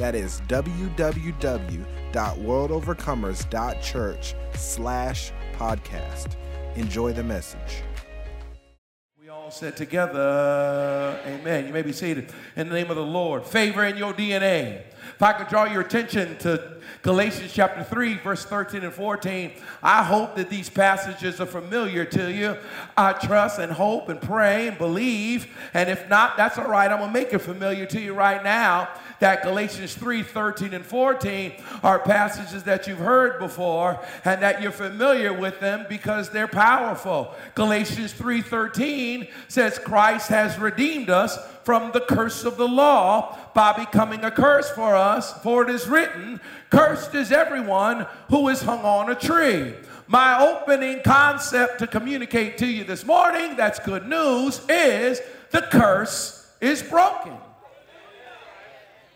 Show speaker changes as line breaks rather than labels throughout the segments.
that is www.worldovercomers.church slash podcast. Enjoy the message.
We all said together, Amen. You may be seated in the name of the Lord. Favor in your DNA. If I could draw your attention to Galatians chapter 3, verse 13 and 14, I hope that these passages are familiar to you. I trust and hope and pray and believe. And if not, that's all right. I'm going to make it familiar to you right now that Galatians 3 13 and 14 are passages that you've heard before and that you're familiar with them because they're powerful. Galatians 3 13 says, Christ has redeemed us from the curse of the law by becoming a curse for us, for it is written, Cursed is everyone who is hung on a tree. My opening concept to communicate to you this morning, that's good news, is the curse is broken.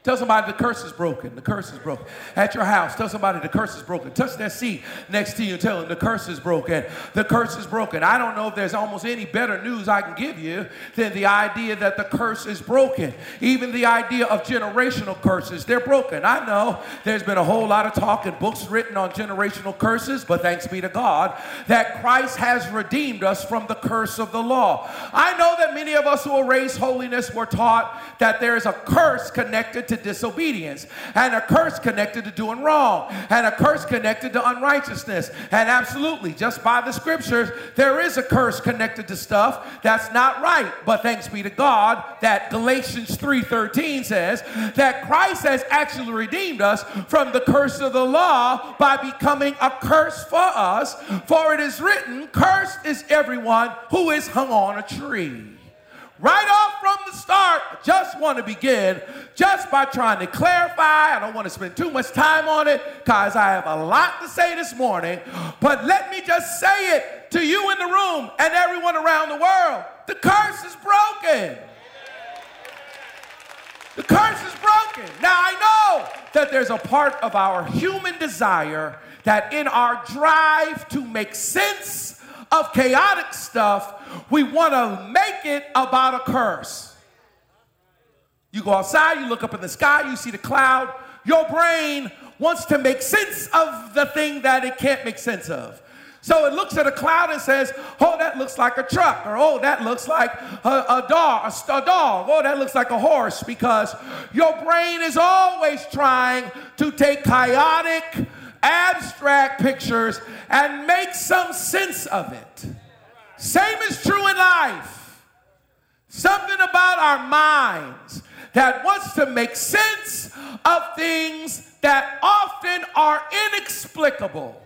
Tell somebody the curse is broken. The curse is broken. At your house, tell somebody the curse is broken. Touch that seat next to you and tell them the curse is broken. The curse is broken. I don't know if there's almost any better news I can give you than the idea that the curse is broken. Even the idea of generational curses, they're broken. I know there's been a whole lot of talk and books written on generational curses, but thanks be to God that Christ has redeemed us from the curse of the law. I know that many of us who are raised holiness were taught that there's a curse connected to to disobedience, and a curse connected to doing wrong, and a curse connected to unrighteousness. And absolutely, just by the scriptures, there is a curse connected to stuff that's not right. But thanks be to God that Galatians 3:13 says that Christ has actually redeemed us from the curse of the law by becoming a curse for us. For it is written, cursed is everyone who is hung on a tree. Right off from the start, I just want to begin just by trying to clarify. I don't want to spend too much time on it because I have a lot to say this morning. But let me just say it to you in the room and everyone around the world. The curse is broken. The curse is broken. Now I know that there's a part of our human desire that in our drive to make sense of chaotic stuff, we want to make it about a curse. You go outside, you look up in the sky, you see the cloud. Your brain wants to make sense of the thing that it can't make sense of. So it looks at a cloud and says, Oh, that looks like a truck, or Oh, that looks like a, a dog, a, a dog, Oh, that looks like a horse, because your brain is always trying to take chaotic, abstract pictures and make some sense of it. Same is true in life. Something about our minds that wants to make sense of things that often are inexplicable.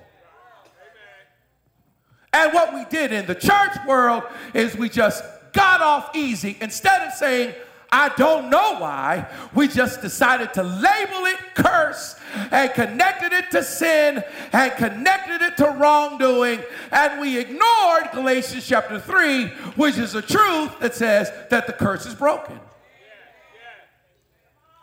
And what we did in the church world is we just got off easy. Instead of saying, I don't know why. We just decided to label it curse and connected it to sin and connected it to wrongdoing. And we ignored Galatians chapter 3, which is a truth that says that the curse is broken.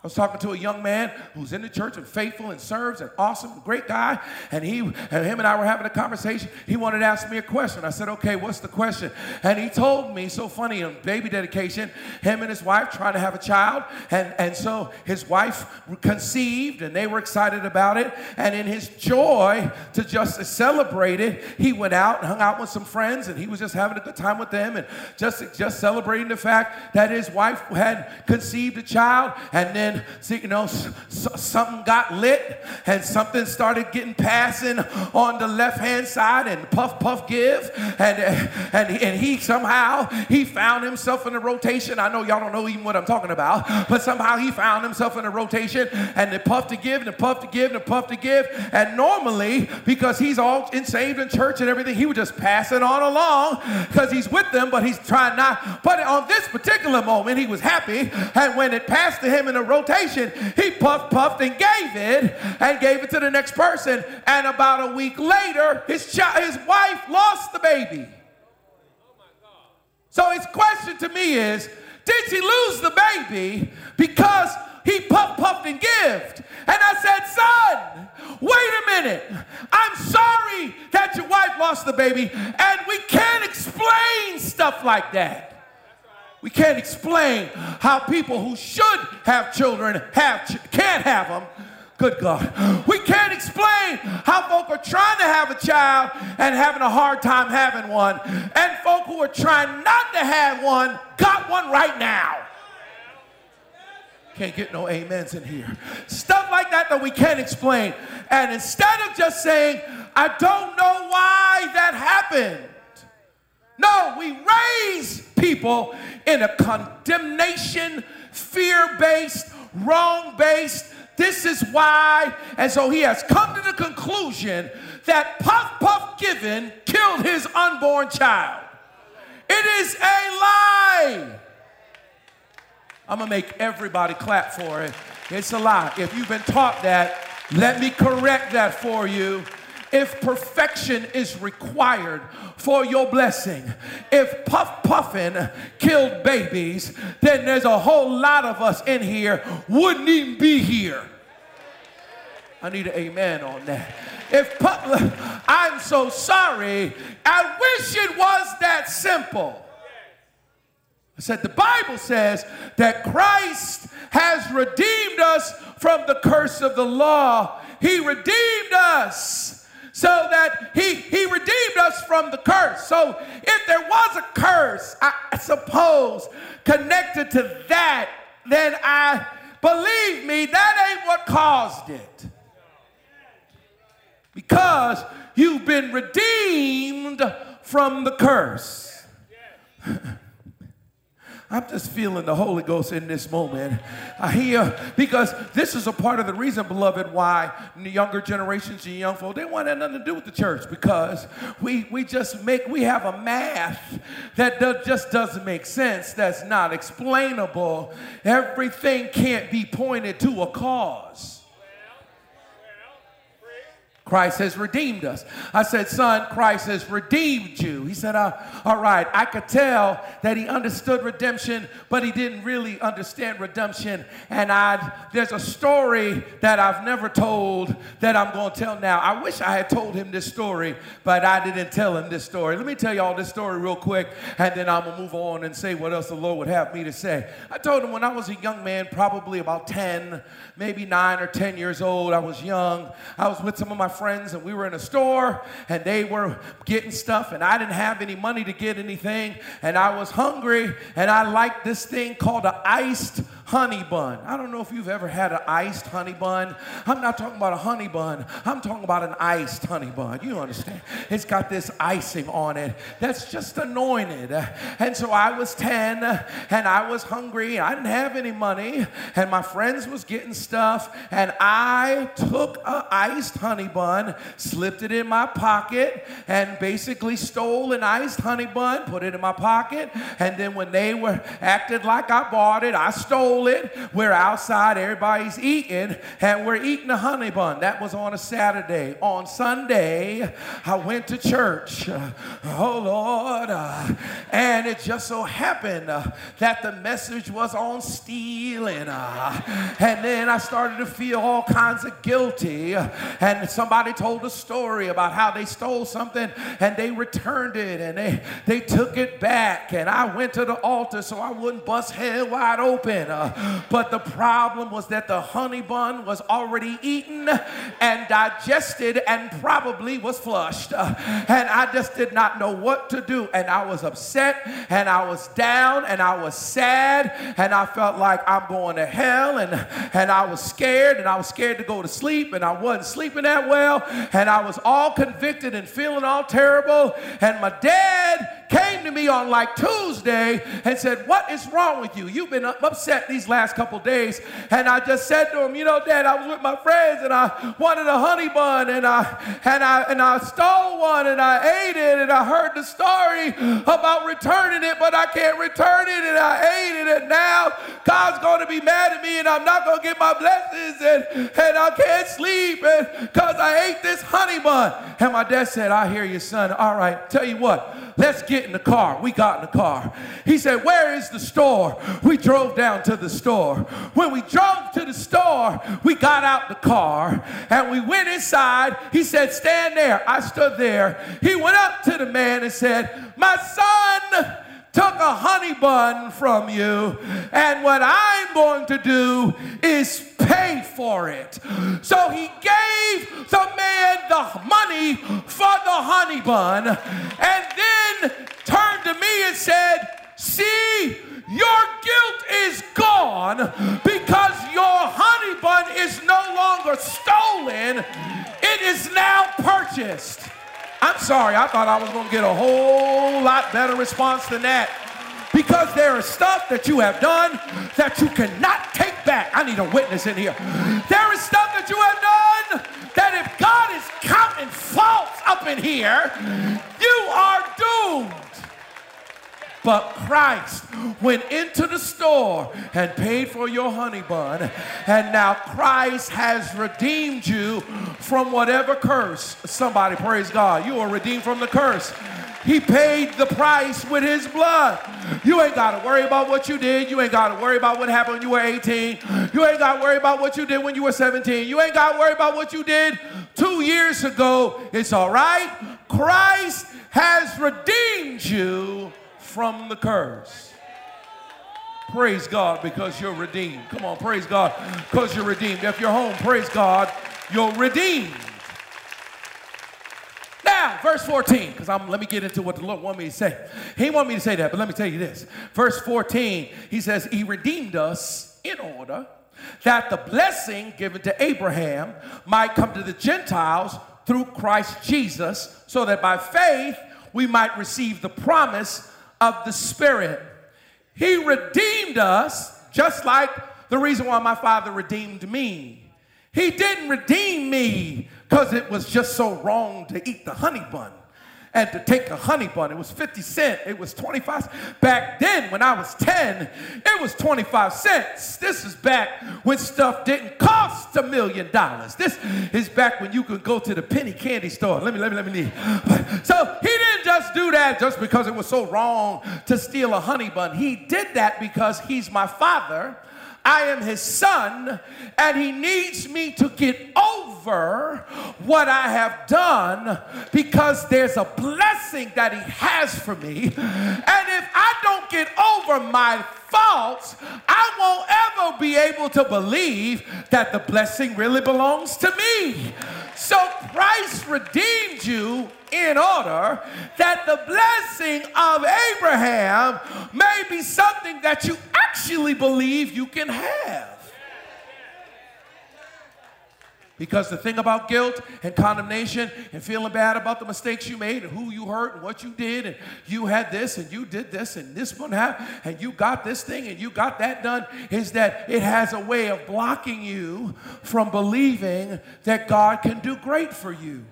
I was talking to a young man who's in the church and faithful and serves and awesome, great guy. And he and him and I were having a conversation. He wanted to ask me a question. I said, okay, what's the question? And he told me, so funny, on baby dedication, him and his wife trying to have a child. And, and so his wife conceived and they were excited about it. And in his joy to just celebrate it, he went out and hung out with some friends and he was just having a good time with them and just, just celebrating the fact that his wife had conceived a child. And then see, you know, something got lit and something started getting passing on the left hand side and puff, puff, give. And, and, and he somehow, he found himself in a rotation. I know y'all don't know even what I'm talking about, but somehow he found himself in a rotation and the puff to give and the puff to give and the puff to give. And normally, because he's all in saved in church and everything, he would just pass it on along because he's with them, but he's trying not. But on this particular moment, he was happy. And when it passed to him in a rotation, rotation. He puffed, puffed, and gave it, and gave it to the next person. And about a week later, his child, his wife lost the baby. So his question to me is, did she lose the baby because he puffed, puffed, and gived? And I said, son, wait a minute. I'm sorry that your wife lost the baby, and we can't explain stuff like that. We can't explain how people who should have children have ch- can't have them. Good God. We can't explain how folk are trying to have a child and having a hard time having one, and folk who are trying not to have one got one right now. Can't get no amens in here. Stuff like that that we can't explain. And instead of just saying, I don't know why that happened, no, we raise people in a condemnation, fear based, wrong based. This is why. And so he has come to the conclusion that Puff Puff Given killed his unborn child. It is a lie. I'm gonna make everybody clap for it. It's a lie. If you've been taught that, let me correct that for you if perfection is required for your blessing, if puff puffing killed babies, then there's a whole lot of us in here wouldn't even be here. I need an amen on that. If puff, I'm so sorry, I wish it was that simple. I said, the Bible says that Christ has redeemed us from the curse of the law. He redeemed us so that he, he redeemed us from the curse. So if there was a curse, I suppose, connected to that, then I believe me, that ain't what caused it. Because you've been redeemed from the curse. I'm just feeling the Holy Ghost in this moment. I hear because this is a part of the reason, beloved, why the younger generations and young folk they want nothing to do with the church because we we just make we have a math that just doesn't make sense. That's not explainable. Everything can't be pointed to a cause. Christ has redeemed us. I said, Son, Christ has redeemed you. He said, uh, All right, I could tell that he understood redemption, but he didn't really understand redemption. And I, there's a story that I've never told that I'm going to tell now. I wish I had told him this story, but I didn't tell him this story. Let me tell y'all this story real quick, and then I'm going to move on and say what else the Lord would have me to say. I told him when I was a young man, probably about 10, maybe 9 or 10 years old, I was young. I was with some of my friends and we were in a store and they were getting stuff and I didn't have any money to get anything and I was hungry and I liked this thing called an iced honey bun. I don't know if you've ever had an iced honey bun. I'm not talking about a honey bun. I'm talking about an iced honey bun. You understand? It's got this icing on it that's just anointed. And so I was 10 and I was hungry. I didn't have any money and my friends was getting stuff and I took an iced honey bun, slipped it in my pocket and basically stole an iced honey bun, put it in my pocket and then when they were acted like I bought it, I stole it. We're outside, everybody's eating, and we're eating a honey bun. That was on a Saturday. On Sunday, I went to church. Oh, Lord. And it just so happened that the message was on stealing. And then I started to feel all kinds of guilty. And somebody told a story about how they stole something and they returned it and they, they took it back. And I went to the altar so I wouldn't bust head wide open. Uh, but the problem was that the honey bun was already eaten and digested and probably was flushed. Uh, and I just did not know what to do. And I was upset and I was down and I was sad and I felt like I'm going to hell and, and I was scared and I was scared to go to sleep and I wasn't sleeping that well and I was all convicted and feeling all terrible. And my dad came to me on like Tuesday and said, What is wrong with you? You've been upset these last couple days. And I just said to him, You know, Dad, I was with my friends and I wanted a honey bun and I and I and I stole one and I ate it and I heard the story about returning it, but I can't return it and I ate it and now God's going to be mad at me and I'm not going to get my blessings and, and I can't sleep and because I ate this honey bun. And my dad said, I hear you, son. All right, tell you what, let's get in the car. We got in the car. He said, Where is the store? We drove down to the store. When we drove to the store, we got out the car and we went inside. He said, Stand there. I stood there. He went up to the man and said, My son, took a honey bun from you, and what I'm going to do is pay for it. So he gave the man the money for the honey bun, and then turned to me and said, See, your guilt is gone because your honey bun is no longer stolen, it is now purchased. I'm sorry, I thought I was going to get a whole lot better response than that. Because there is stuff that you have done that you cannot take back. I need a witness in here. There is stuff that you have done that if God is counting faults up in here, you are doomed. But Christ went into the store and paid for your honey bun. And now Christ has redeemed you from whatever curse. Somebody praise God. You are redeemed from the curse. He paid the price with his blood. You ain't got to worry about what you did. You ain't got to worry about what happened when you were 18. You ain't got to worry about what you did when you were 17. You ain't got to worry about what you did two years ago. It's all right. Christ has redeemed you from the curse. Praise God because you're redeemed. Come on, praise God because you're redeemed. If you're home, praise God, you're redeemed. Now, verse 14, because I'm let me get into what the Lord want me to say. He want me to say that, but let me tell you this. Verse 14, he says, He redeemed us in order that the blessing given to Abraham might come to the Gentiles through Christ Jesus, so that by faith we might receive the promise of the Spirit. He redeemed us just like the reason why my father redeemed me. He didn't redeem me because it was just so wrong to eat the honey bun and to take a honey bun. It was 50 cents. It was 25. Back then, when I was 10, it was 25 cents. This is back when stuff didn't cost a million dollars. This is back when you could go to the penny candy store. Let me, let me, let me. Need. So he didn't just do that just because it was so wrong to steal a honey bun. He did that because he's my father I am his son, and he needs me to get over what I have done because there's a blessing that he has for me. And if I don't get over my faults, I won't ever be able to believe that the blessing really belongs to me. So Christ redeemed you in order that the blessing of Abraham may be something that you actually believe you can have. Because the thing about guilt and condemnation and feeling bad about the mistakes you made and who you hurt and what you did and you had this and you did this and this one happened and you got this thing and you got that done is that it has a way of blocking you from believing that God can do great for you.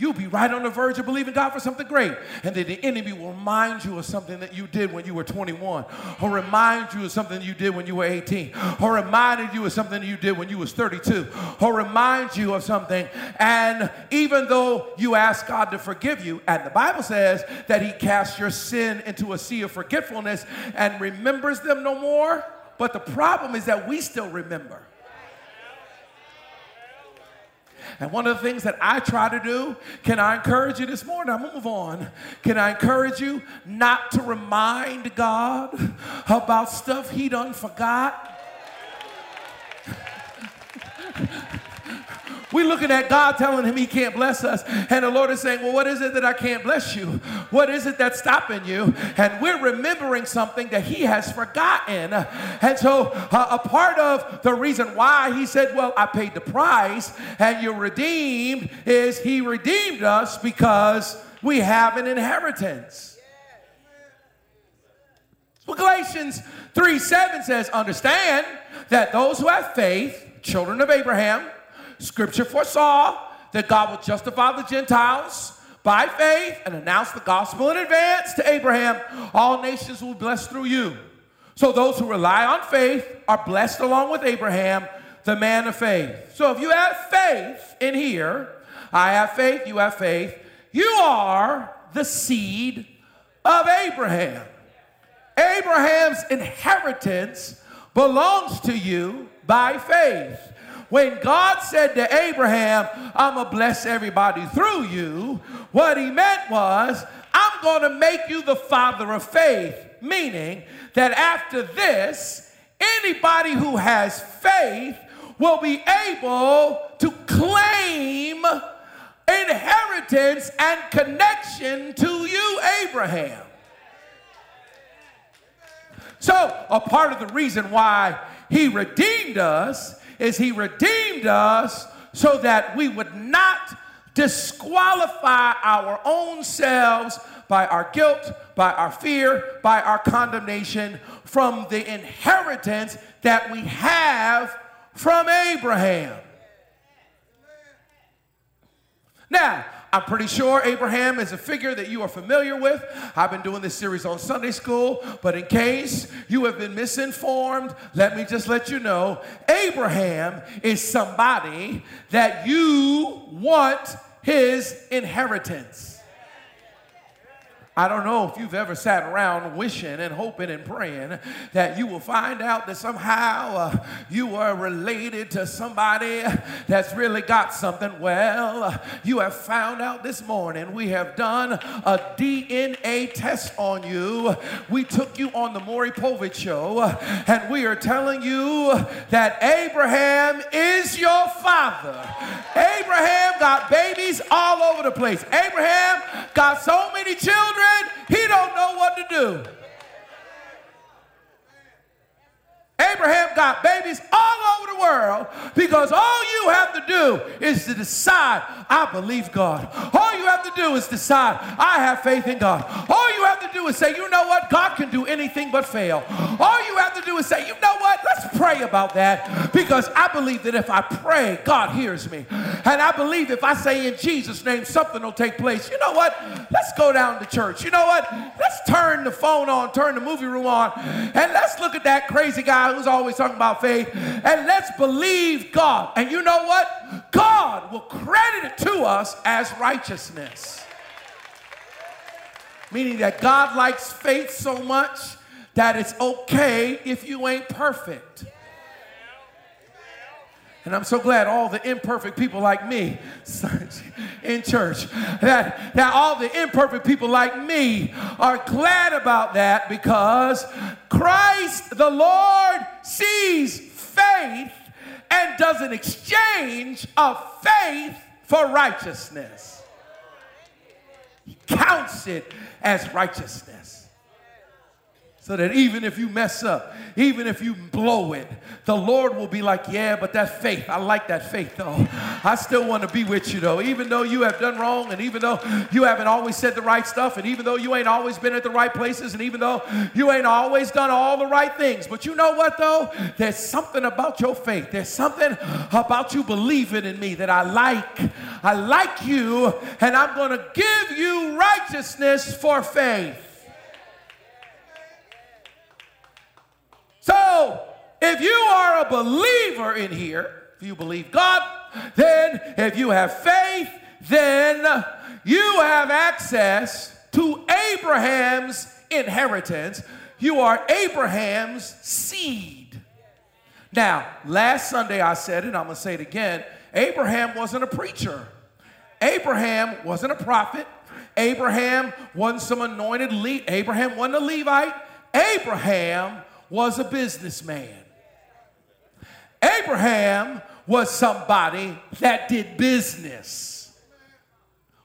You'll be right on the verge of believing God for something great. And then the enemy will remind you of something that you did when you were 21, or remind you of something you did when you were 18, or reminded you of something you did when you was 32, or remind you of something. And even though you ask God to forgive you, and the Bible says that he casts your sin into a sea of forgetfulness and remembers them no more. But the problem is that we still remember. And one of the things that I try to do, can I encourage you this morning? I'm gonna move on. Can I encourage you not to remind God about stuff He done forgot? We're looking at God telling him he can't bless us. And the Lord is saying, Well, what is it that I can't bless you? What is it that's stopping you? And we're remembering something that he has forgotten. And so, uh, a part of the reason why he said, Well, I paid the price and you're redeemed is he redeemed us because we have an inheritance. Well, Galatians 3 7 says, Understand that those who have faith, children of Abraham, scripture foresaw that God would justify the Gentiles by faith and announce the gospel in advance to Abraham. All nations will be blessed through you. So those who rely on faith are blessed along with Abraham, the man of faith. So if you have faith in here, I have faith, you have faith, you are the seed of Abraham. Abraham's inheritance belongs to you by faith. When God said to Abraham, I'm going to bless everybody through you, what he meant was, I'm going to make you the father of faith, meaning that after this, anybody who has faith will be able to claim inheritance and connection to you, Abraham. So, a part of the reason why he redeemed us is he redeemed us so that we would not disqualify our own selves by our guilt, by our fear, by our condemnation from the inheritance that we have from Abraham. Now, I'm pretty sure Abraham is a figure that you are familiar with. I've been doing this series on Sunday school, but in case you have been misinformed, let me just let you know Abraham is somebody that you want his inheritance. I don't know if you've ever sat around wishing and hoping and praying that you will find out that somehow uh, you are related to somebody that's really got something. Well, uh, you have found out this morning. We have done a DNA test on you. We took you on the Maury Povich show, and we are telling you that Abraham is your father. Abraham got babies all over the place. Abraham got so many children he don't know what to do. Abraham got babies all over the world because all you have to do is to decide, I believe God. All you have to do is decide, I have faith in God. All you have to do is say, you know what? God can do anything but fail. All you have to do is say, you know what? Let's pray about that because I believe that if I pray, God hears me. And I believe if I say in Jesus' name, something will take place. You know what? Let's go down to church. You know what? Let's turn the phone on, turn the movie room on, and let's look at that crazy guy who's always talking about faith, and let's believe God. And you know what? God will credit it to us as righteousness. Meaning that God likes faith so much that it's okay if you ain't perfect. And I'm so glad all the imperfect people like me in church, that, that all the imperfect people like me are glad about that because Christ the Lord sees faith and does an exchange of faith for righteousness. He counts it as righteousness. So that even if you mess up, even if you blow it, the Lord will be like, Yeah, but that faith, I like that faith though. I still want to be with you though. Even though you have done wrong, and even though you haven't always said the right stuff, and even though you ain't always been at the right places, and even though you ain't always done all the right things. But you know what though? There's something about your faith. There's something about you believing in me that I like. I like you, and I'm going to give you righteousness for faith. So, if you are a believer in here, if you believe God, then if you have faith, then you have access to Abraham's inheritance. You are Abraham's seed. Now, last Sunday I said it, I'm going to say it again. Abraham wasn't a preacher. Abraham wasn't a prophet. Abraham wasn't some anointed Abraham wasn't a Levite. Abraham was a businessman. Abraham was somebody that did business.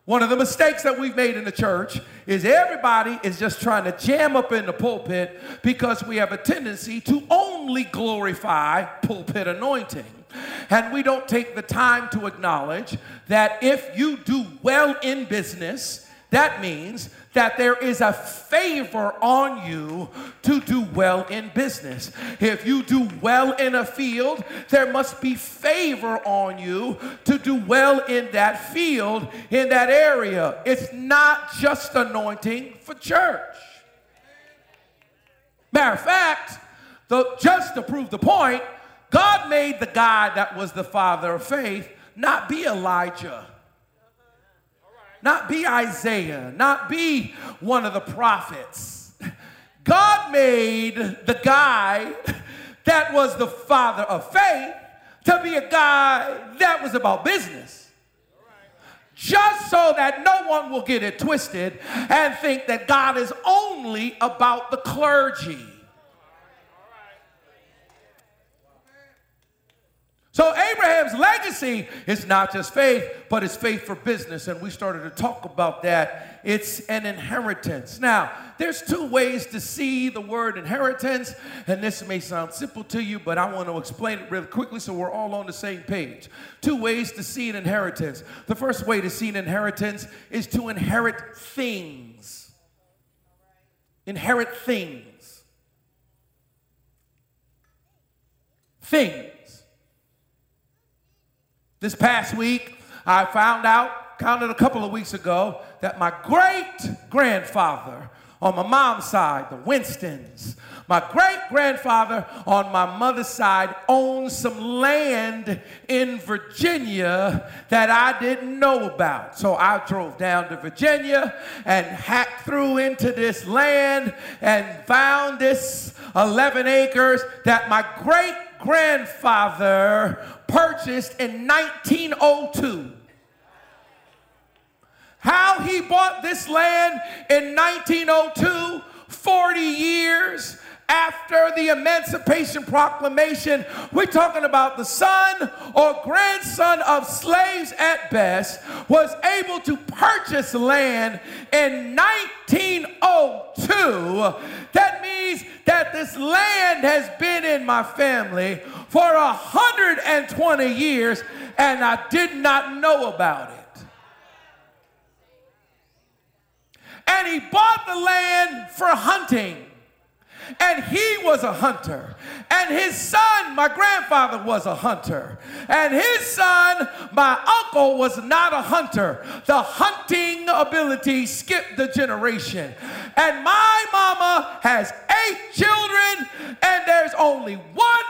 One of the mistakes that we've made in the church is everybody is just trying to jam up in the pulpit because we have a tendency to only glorify pulpit anointing. And we don't take the time to acknowledge that if you do well in business, that means that there is a favor on you to do well in business. If you do well in a field, there must be favor on you to do well in that field, in that area. It's not just anointing for church. Matter of fact, the, just to prove the point, God made the guy that was the father of faith not be Elijah not be Isaiah, not be one of the prophets. God made the guy that was the father of faith to be a guy that was about business. Just so that no one will get it twisted and think that God is only about the clergy. So Legacy is not just faith, but it's faith for business. And we started to talk about that. It's an inheritance. Now, there's two ways to see the word inheritance, and this may sound simple to you, but I want to explain it really quickly so we're all on the same page. Two ways to see an inheritance. The first way to see an inheritance is to inherit things. Inherit things. Things. This past week, I found out, counted a couple of weeks ago, that my great grandfather on my mom's side, the Winstons, my great grandfather on my mother's side owned some land in Virginia that I didn't know about. So I drove down to Virginia and hacked through into this land and found this 11 acres that my great grandfather purchased in 1902. How he bought this land in 1902, 40 years after the Emancipation Proclamation. We're talking about the son or grandson of slaves at best was able to purchase land in 1902. That means that this land has been in my family for 120 years and I did not know about it. And he bought the land for hunting and he was a hunter. And his son, my grandfather, was a hunter. And his son, my uncle, was not a hunter. The hunting ability skipped the generation. And my mama has eight children, and there's only one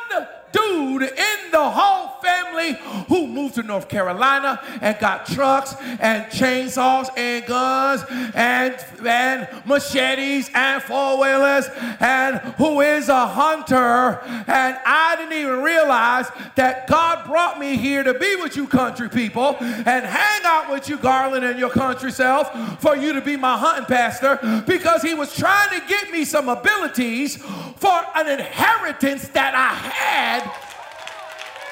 dude in the whole family who moved to North Carolina and got trucks and chainsaws and guns and, and machetes and four wheelers and who is a hunter. And I didn't even realize that God brought me here to be with you, country people, and hang out with you, Garland, and your country self for you to be my hunting pastor because he was trying to get me some abilities for an inheritance that I had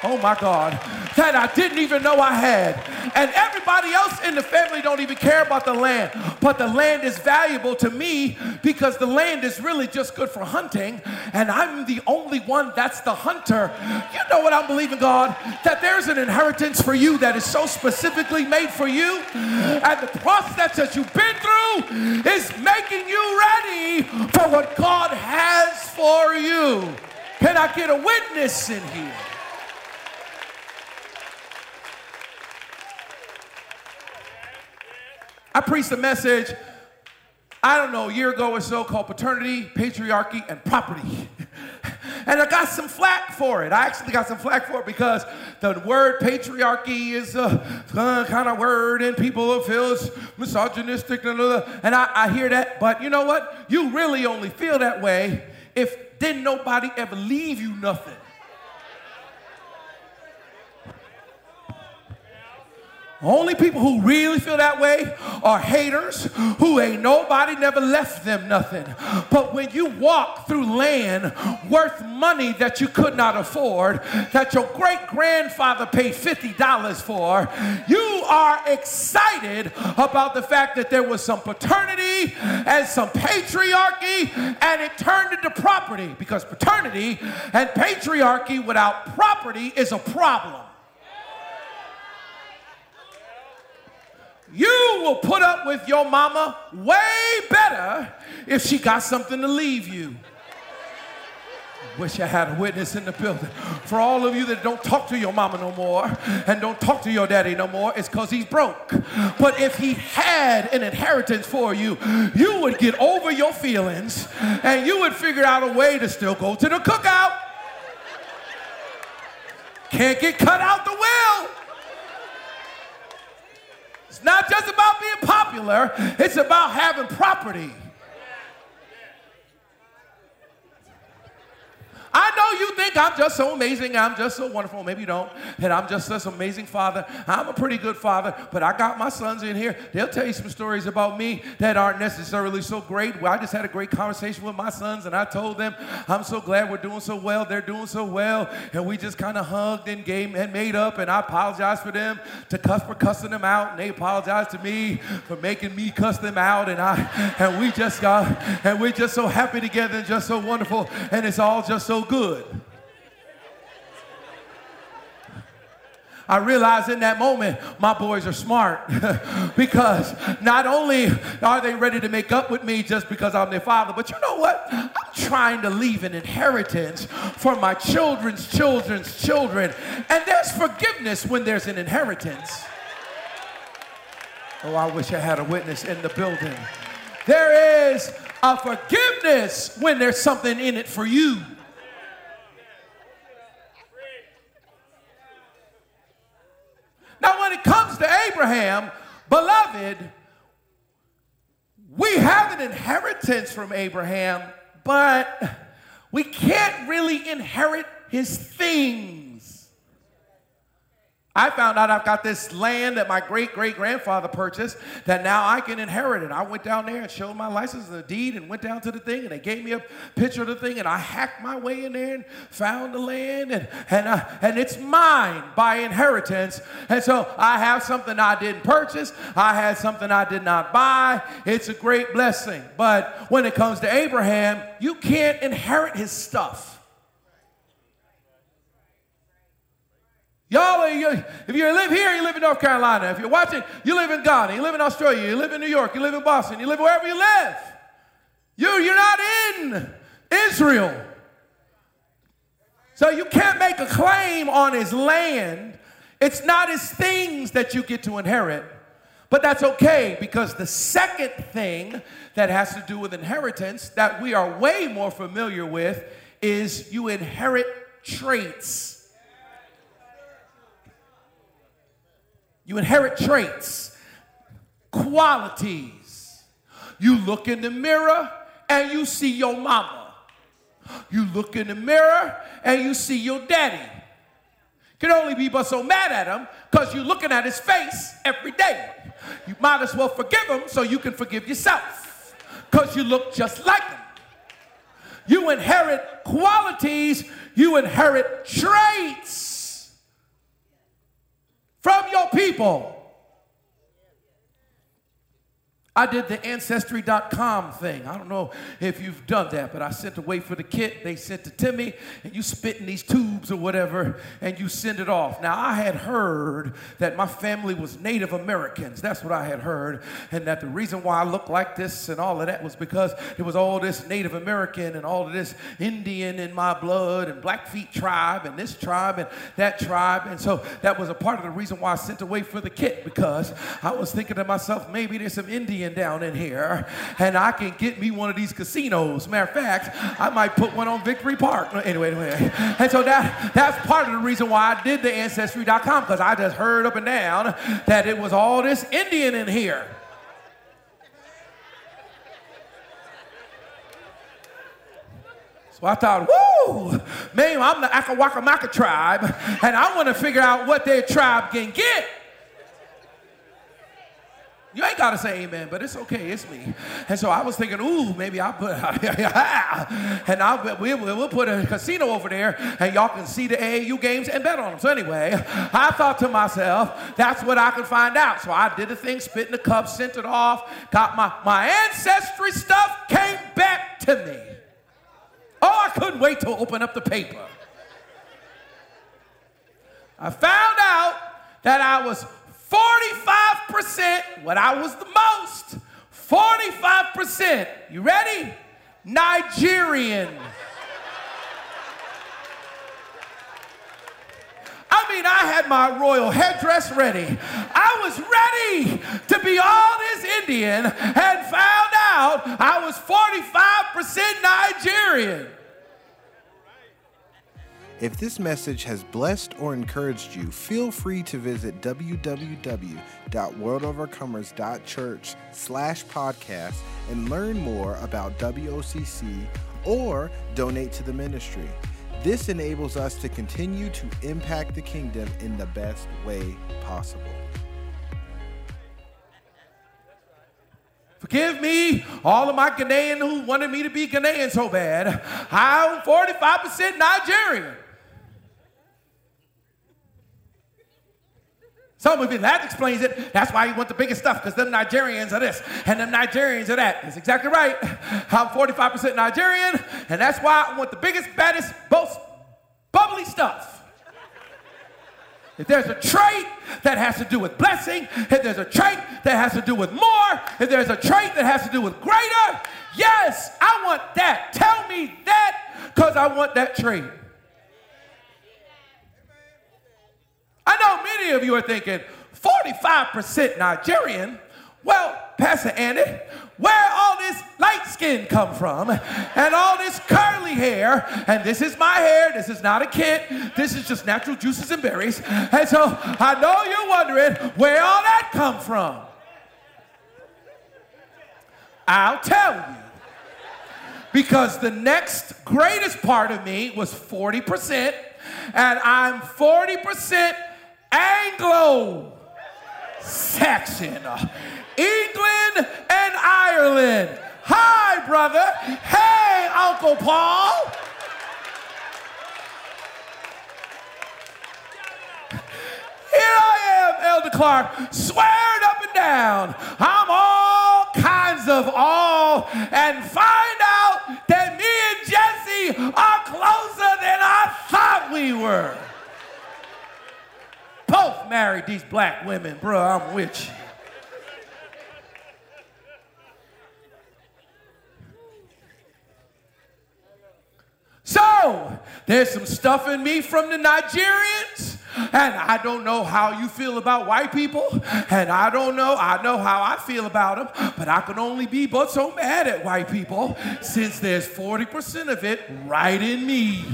oh my God, that I didn't even know I had. And everybody else in the family don't even care about the land. But the land is valuable to me because the land is really just good for hunting. And I'm the only one that's the hunter. You know what I'm believing, God? That there's an inheritance for you that is so specifically made for you. And the process that you've been through is making you ready for what God has for you. Can I get a witness in here? I preached a message, I don't know, a year ago or so called Paternity, Patriarchy, and Property. and I got some flack for it. I actually got some flack for it because the word patriarchy is a uh, kind of word and people feel it's misogynistic and, I, I hear that. But you know what? You really only feel that way if didn't nobody ever leave you nothing. Only people who really feel that way are haters who ain't nobody never left them nothing. But when you walk through land worth money that you could not afford, that your great grandfather paid $50 for, you are excited about the fact that there was some paternity and some patriarchy and it turned into property because paternity and patriarchy without property is a problem. You will put up with your mama way better if she got something to leave you. Wish I had a witness in the building. For all of you that don't talk to your mama no more and don't talk to your daddy no more, it's because he's broke. But if he had an inheritance for you, you would get over your feelings and you would figure out a way to still go to the cookout. Can't get cut out the will. It's not just about being popular, it's about having property. I know you think I'm just so amazing, I'm just so wonderful. Maybe you don't. And I'm just this amazing father. I'm a pretty good father, but I got my sons in here. They'll tell you some stories about me that aren't necessarily so great. Well, I just had a great conversation with my sons, and I told them, I'm so glad we're doing so well. They're doing so well. And we just kind of hugged and gave and made up, and I apologized for them to cuss for cussing them out, and they apologized to me for making me cuss them out. And I and we just got and we're just so happy together and just so wonderful, and it's all just so good. I realized in that moment my boys are smart because not only are they ready to make up with me just because I'm their father, but you know what? I'm trying to leave an inheritance for my children's children's children. And there's forgiveness when there's an inheritance. Oh, I wish I had a witness in the building. There is a forgiveness when there's something in it for you. Now, when it comes to Abraham, we have an inheritance from Abraham, but we can't really inherit his things. I found out I've got this land that my great great grandfather purchased that now I can inherit it. I went down there and showed my license and the deed and went down to the thing and they gave me a picture of the thing and I hacked my way in there and found the land and and uh, and it's mine by inheritance. And so I have something I didn't purchase. I had something I did not buy. It's a great blessing. But when it comes to Abraham, you can't inherit his stuff. Y'all, if you live here, you live in North Carolina. If you're watching, you live in Ghana, you live in Australia, you live in New York, you live in Boston, you live wherever you live. You, you're not in Israel. So you can't make a claim on his land. It's not his things that you get to inherit. But that's okay because the second thing that has to do with inheritance that we are way more familiar with is you inherit traits. You inherit traits, qualities. You look in the mirror and you see your mama. You look in the mirror and you see your daddy. Can only be but so mad at him because you're looking at his face every day. You might as well forgive him so you can forgive yourself because you look just like him. You inherit qualities, you inherit traits from your people. I did the Ancestry.com thing. I don't know if you've done that, but I sent away for the kit. They sent it to me, and you spit in these tubes or whatever, and you send it off. Now, I had heard that my family was Native Americans. That's what I had heard. And that the reason why I looked like this and all of that was because there was all this Native American and all of this Indian in my blood, and Blackfeet tribe, and this tribe, and that tribe. And so that was a part of the reason why I sent away for the kit, because I was thinking to myself, maybe there's some Indian down in here, and I can get me one of these casinos. Matter of fact, I might put one on Victory Park. Anyway, anyway. And so that, that's part of the reason why I did the Ancestry.com, because I just heard up and down that it was all this Indian in here. So I thought, woo, man, I'm the Akawakamaka tribe, and I want to figure out what their tribe can get. You ain't got to say amen, but it's okay. It's me. And so I was thinking, ooh, maybe I'll put, and I'll, we'll, we'll put a casino over there and y'all can see the AAU games and bet on them. So anyway, I thought to myself, that's what I could find out. So I did the thing, spit in the cup, sent it off, got my, my ancestry stuff, came back to me. Oh, I couldn't wait to open up the paper. I found out that I was 45 40% what I was the most. 45%. You ready? Nigerian. I mean, I had my royal headdress ready. I was ready to be all this Indian and found out I was 45% Nigerian.
If this message has blessed or encouraged you, feel free to visit www.worldovercomers.church slash podcast and learn more about WOCC or donate to the ministry. This enables us to continue to impact the kingdom in the best way possible.
Forgive me, all of my Ghanaian who wanted me to be Ghanaian so bad. I'm 45% Nigerian. Some of you, that explains it. That's why you want the biggest stuff, because them Nigerians are this, and them Nigerians are that. That's exactly right. I'm 45% Nigerian, and that's why I want the biggest, baddest, most bubbly stuff. If there's a trait that has to do with blessing, if there's a trait that has to do with more, if there's a trait that has to do with greater, yes, I want that. Tell me that because I want that trait. I know many of you are thinking, 45% Nigerian? Well, Pastor Andy, where all this light skin come from and all this curly hair and this is my hair this is not a kit this is just natural juices and berries. And so i know you're wondering where all that come from? I'll tell you. Because the next greatest part of me was 40% and i'm 40% anglo saxon England and Ireland. Hi, brother. Hey, Uncle Paul. Here I am, Elder Clark, swearing up and down. I'm all kinds of all, and find out that me and Jesse are closer than I thought we were. Married these black women, bro. I'm with you. So, there's some stuff in me from the Nigerians, and I don't know how you feel about white people, and I don't know, I know how I feel about them, but I can only be but so mad at white people since there's 40% of it right in me.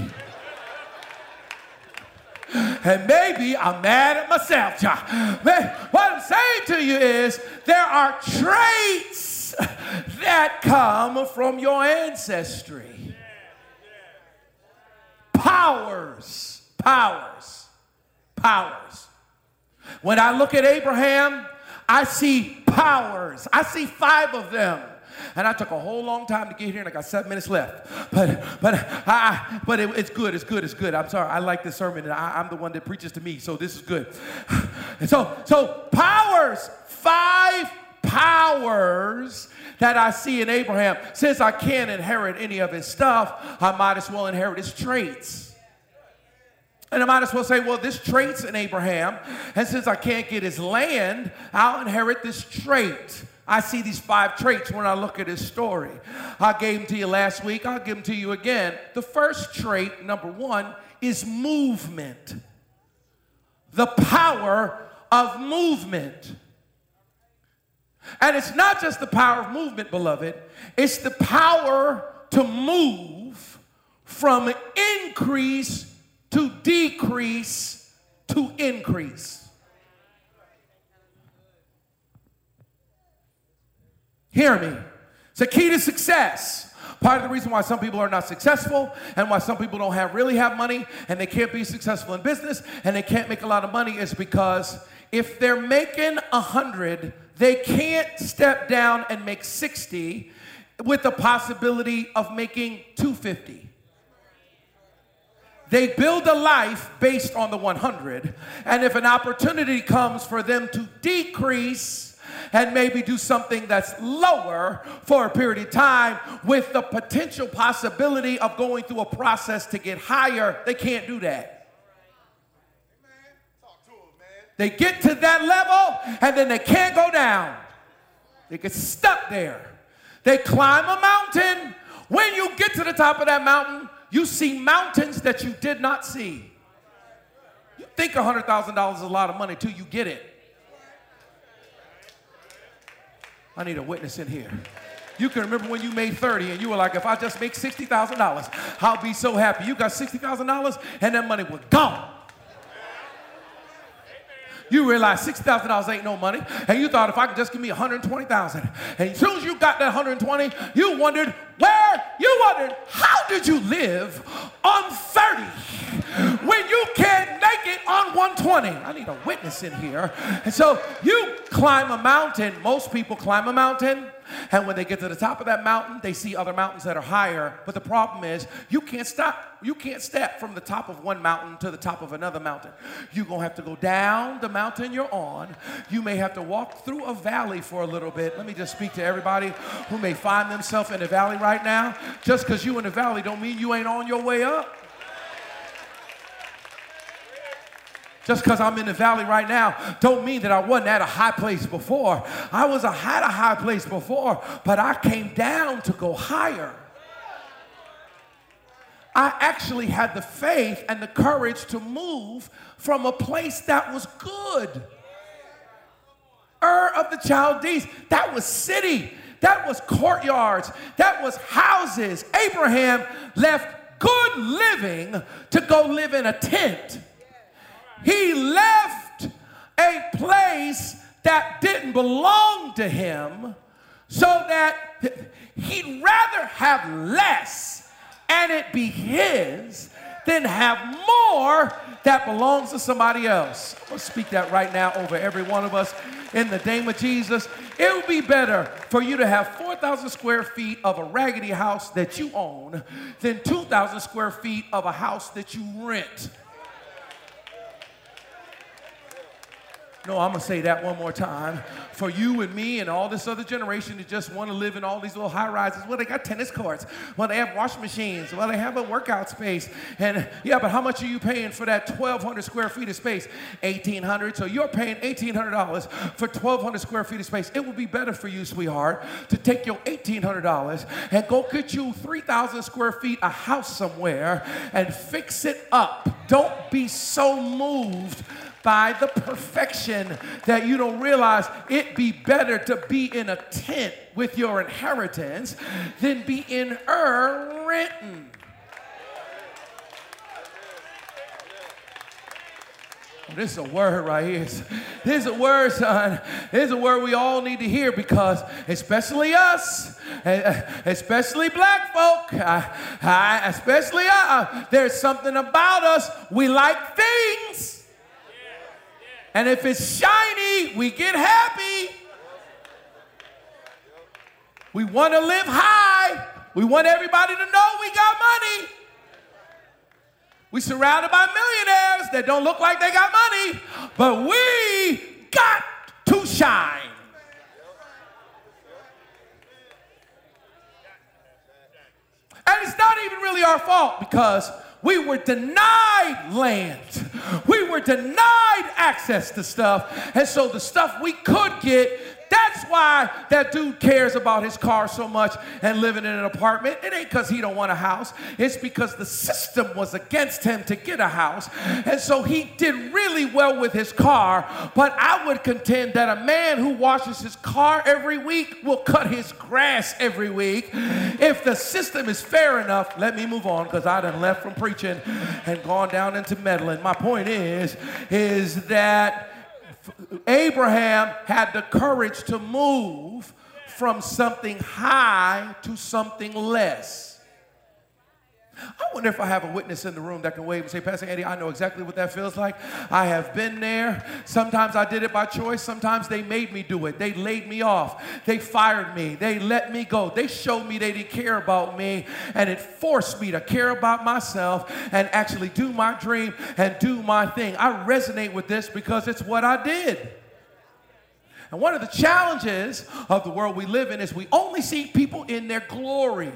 And maybe I'm mad at myself. What I'm saying to you is there are traits that come from your ancestry powers, powers, powers. When I look at Abraham, I see powers. I see five of them. And I took a whole long time to get here, and I got seven minutes left. But but I, but it, it's good. It's good. It's good. I'm sorry. I like this sermon, and I, I'm the one that preaches to me, so this is good. And so so powers, five powers that I see in Abraham. Since I can't inherit any of his stuff, I might as well inherit his traits. And I might as well say, well, this trait's in Abraham. And since I can't get his land, I'll inherit this trait. I see these five traits when I look at his story. I gave them to you last week. I'll give them to you again. The first trait, number one, is movement. The power of movement. And it's not just the power of movement, beloved, it's the power to move from increase to decrease to increase. Hear me. It's a key to success. Part of the reason why some people are not successful and why some people don't have really have money and they can't be successful in business and they can't make a lot of money is because if they're making a hundred they can't step down and make 60 with the possibility of making 250. They build a life based on the 100, and if an opportunity comes for them to decrease and maybe do something that's lower for a period of time with the potential possibility of going through a process to get higher, they can't do that. They get to that level and then they can't go down. They get stuck there. They climb a mountain. When you get to the top of that mountain, you see mountains that you did not see. You think $100,000 is a lot of money till you get it. I need a witness in here. You can remember when you made 30 and you were like, if I just make $60,000, I'll be so happy. You got $60,000 and that money was gone. You realize $6,000 ain't no money. And you thought if I could just give me 120,000. And as soon as you got that 120, you wondered where, you wondered, how did you live on 30 when you can't make it on 120? I need a witness in here. And so you climb a mountain. Most people climb a mountain and when they get to the top of that mountain, they see other mountains that are higher. But the problem is, you can't stop. You can't step from the top of one mountain to the top of another mountain. You're going to have to go down the mountain you're on. You may have to walk through a valley for a little bit. Let me just speak to everybody who may find themselves in a valley right now. Just because you in a valley don't mean you ain't on your way up. Just because I'm in the valley right now, don't mean that I wasn't at a high place before. I was a, at a high place before, but I came down to go higher. I actually had the faith and the courage to move from a place that was good. Ur of the Chaldees, that was city, that was courtyards, that was houses. Abraham left good living to go live in a tent. He left a place that didn't belong to him so that he'd rather have less and it be his than have more that belongs to somebody else. I'm gonna speak that right now over every one of us in the name of Jesus. It would be better for you to have 4,000 square feet of a raggedy house that you own than 2,000 square feet of a house that you rent. No, I'm going to say that one more time. For you and me and all this other generation that just want to live in all these little high rises, well, they got tennis courts. Well, they have washing machines. Well, they have a workout space. And yeah, but how much are you paying for that 1,200 square feet of space? 1,800. So you're paying $1,800 for 1,200 square feet of space. It would be better for you, sweetheart, to take your $1,800 and go get you 3,000 square feet a house somewhere and fix it up. Don't be so moved by the perfection that you don't realize it'd be better to be in a tent with your inheritance than be in her renting. This is a word right here. This is a word, son. This is a word we all need to hear because, especially us, especially black folk, especially us, there's something about us. We like things. And if it's shiny, we get happy. We want to live high. We want everybody to know we got money. We surrounded by millionaires that don't look like they got money, but we got to shine. And it's not even really our fault because we were denied land. We were denied access to stuff. And so the stuff we could get that's why that dude cares about his car so much and living in an apartment. It ain't because he don't want a house. It's because the system was against him to get a house. And so he did really well with his car. But I would contend that a man who washes his car every week will cut his grass every week. If the system is fair enough, let me move on because I done left from preaching and gone down into meddling. My point is, is that Abraham had the courage to move from something high to something less. I wonder if I have a witness in the room that can wave and say, Pastor Andy, I know exactly what that feels like. I have been there. Sometimes I did it by choice. Sometimes they made me do it. They laid me off. They fired me. They let me go. They showed me they didn't care about me. And it forced me to care about myself and actually do my dream and do my thing. I resonate with this because it's what I did. And one of the challenges of the world we live in is we only see people in their glory.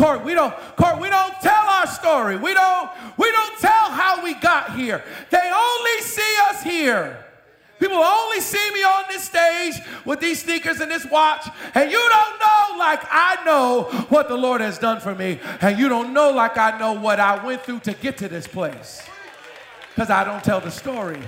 Court, we don't, court, we don't tell our story. We don't, we don't tell how we got here. They only see us here. People only see me on this stage with these sneakers and this watch, and you don't know like I know what the Lord has done for me, and you don't know like I know what I went through to get to this place. Because I don't tell the story.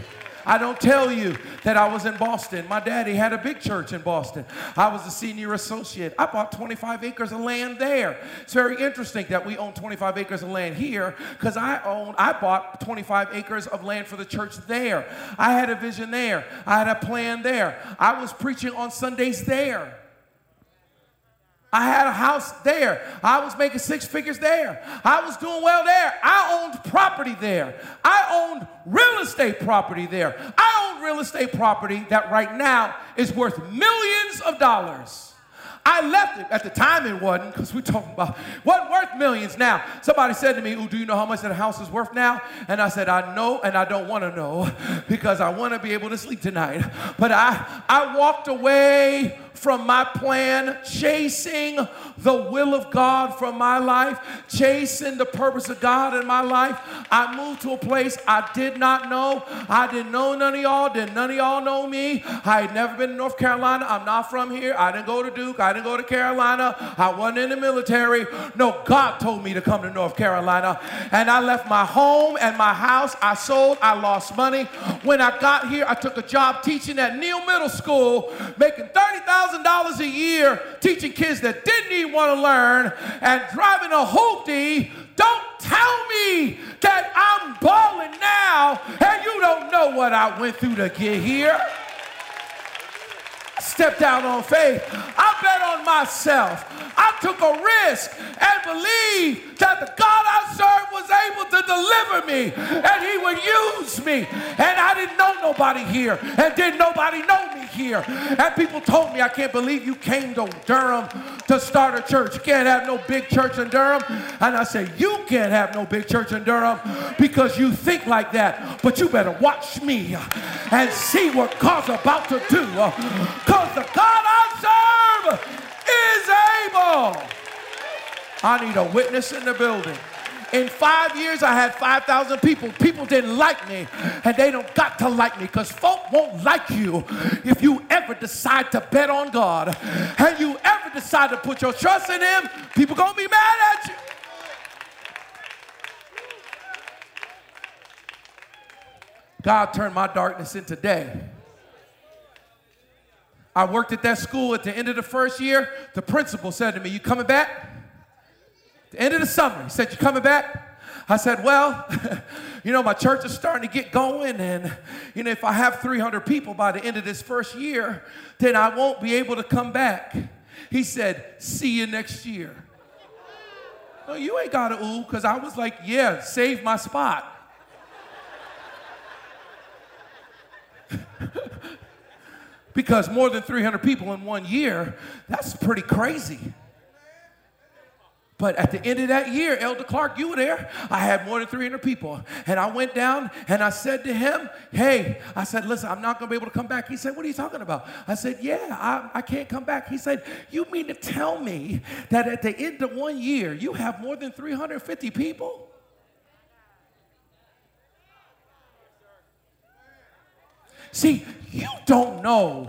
I don't tell you that I was in Boston. My daddy had a big church in Boston. I was a senior associate. I bought 25 acres of land there. It's very interesting that we own 25 acres of land here because I own, I bought 25 acres of land for the church there. I had a vision there. I had a plan there. I was preaching on Sundays there. I had a house there. I was making six figures there. I was doing well there. I owned property there. I owned real estate property there. I own real estate property that right now is worth millions of dollars. I left it. At the time it wasn't, because we're talking about what worth millions now. Somebody said to me, Ooh, do you know how much that house is worth now? And I said, I know and I don't want to know because I want to be able to sleep tonight. But I I walked away from my plan, chasing the will of God from my life, chasing the purpose of God in my life. I moved to a place I did not know. I didn't know none of y'all. Didn't none of y'all know me? I had never been to North Carolina. I'm not from here. I didn't go to Duke. I didn't go to Carolina. I wasn't in the military. No, God told me to come to North Carolina. And I left my home and my house. I sold. I lost money. When I got here, I took a job teaching at Neal Middle School, making 30000 $1,000 a year teaching kids that didn't even want to learn and driving a hoopty. Don't tell me that I'm balling now and you don't know what I went through to get here. I Stepped out on faith. I bet on myself. I took a risk and believed that the God I served was able to deliver me and he would use me. And I didn't know nobody here and didn't nobody know me here. And people told me, I can't believe you came to Durham to start a church. You can't have no big church in Durham. And I said, You can't have no big church in Durham because you think like that. But you better watch me and see what God's about to do. Because the God I serve is able. I need a witness in the building. In five years, I had 5,000 people. People didn't like me, and they don't got to like me because folk won't like you if you ever decide to bet on God and you ever decide to put your trust in Him. People gonna be mad at you. God turned my darkness into day. I worked at that school at the end of the first year. The principal said to me, You coming back? The end of the summer, he said, You coming back? I said, Well, you know, my church is starting to get going, and, you know, if I have 300 people by the end of this first year, then I won't be able to come back. He said, See you next year. No, you ain't got to ooh, because I was like, Yeah, save my spot. because more than 300 people in one year, that's pretty crazy. But at the end of that year, Elder Clark, you were there. I had more than 300 people. And I went down and I said to him, Hey, I said, Listen, I'm not going to be able to come back. He said, What are you talking about? I said, Yeah, I, I can't come back. He said, You mean to tell me that at the end of one year, you have more than 350 people? See, you don't know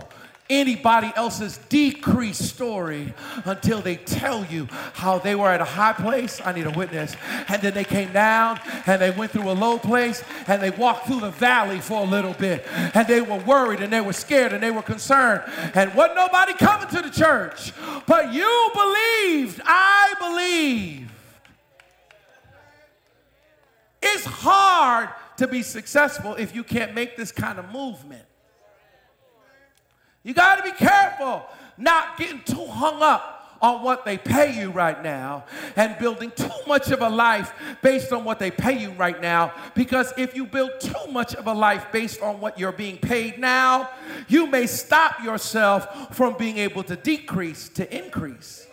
anybody else's decreased story until they tell you how they were at a high place. I need a witness. And then they came down and they went through a low place and they walked through the valley for a little bit. And they were worried and they were scared and they were concerned. And wasn't nobody coming to the church. But you believed. I believed. It's hard to be successful if you can't make this kind of movement. You got to be careful not getting too hung up on what they pay you right now and building too much of a life based on what they pay you right now. Because if you build too much of a life based on what you're being paid now, you may stop yourself from being able to decrease to increase.